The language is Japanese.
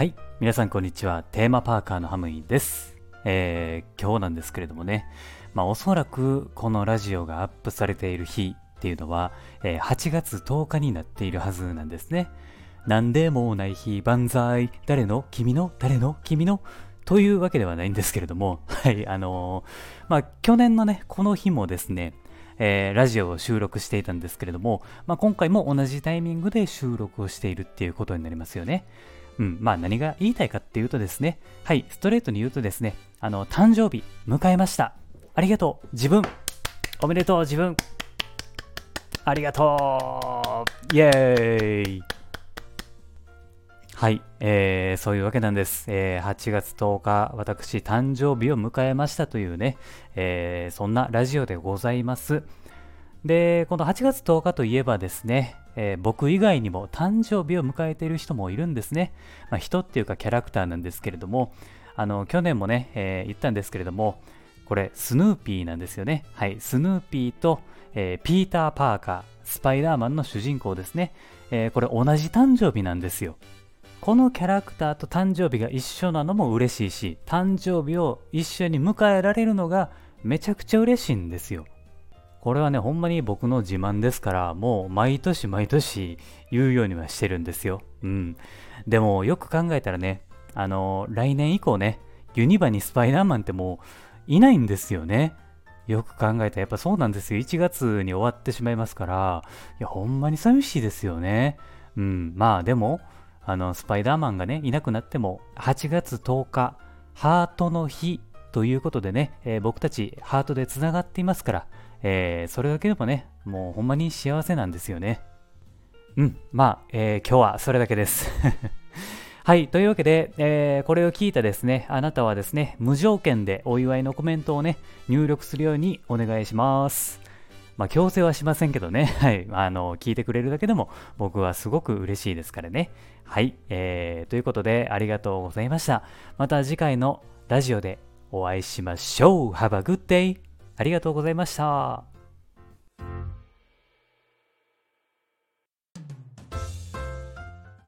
はい。皆さん、こんにちは。テーマパーカーのハムイです。えー、今日なんですけれどもね、まあ、おそらくこのラジオがアップされている日っていうのは、えー8月10日になっているはずなんですね。なんでもない日、万歳、誰の？君の？誰の？君の？というわけではないんですけれども、はい、あのーまあ、去年のね、この日もですね、えーラジオを収録していたんですけれども、まあ、今回も同じタイミングで収録をしているっていうことになりますよね。うん、まあ何が言いたいかっていうとですね、はい、ストレートに言うとですね、あの、誕生日迎えました。ありがとう、自分。おめでとう、自分。ありがとう。イエーイ。はい、えー、そういうわけなんです。えー8月10日、私、誕生日を迎えましたというね、えーそんなラジオでございます。で、この8月10日といえばですね、えー僕以外にも誕生日を迎えている人もいるんですね。まあ、人っていうかキャラクターなんですけれども、あの、去年もね、え言ったんですけれども、これ、スヌーピーなんですよね。はい、スヌーピーと、えピーター・パーカー、スパイダーマンの主人公ですね。えこれ、同じ誕生日なんですよ。このキャラクターと誕生日が一緒なのも嬉しいし、誕生日を一緒に迎えられるのがめちゃくちゃ嬉しいんですよ。これはね、ほんまに僕の自慢ですから、もう毎年毎年言うようにはしてるんですよ。うん。でもよく考えたらね、あの来年以降ね、ユニバにスパイダーマンってもういないんですよね。よく考えたらやっぱそうなんですよ。1月に終わってしまいますから、いや、ほんまに寂しいですよね。うん。まあでも、あの、スパイダーマンがね、いなくなっても、8月10日、ハートの日ということでね、えー僕たちハートでつながっていますから、えーそれだけでもね、もうほんまに幸せなんですよね。うん、まあ、えー今日はそれだけです。はい、というわけで、えーこれを聞いたですね、あなたはですね、無条件でお祝いのコメントをね、入力するようにお願いします。まあ、強制はしませんけどね、はい、あの、聞いてくれるだけでも僕はすごく嬉しいですからね。はい、えーということでありがとうございました。また次回のラジオでお会いしましょう。Have a good day! ありがとうございました。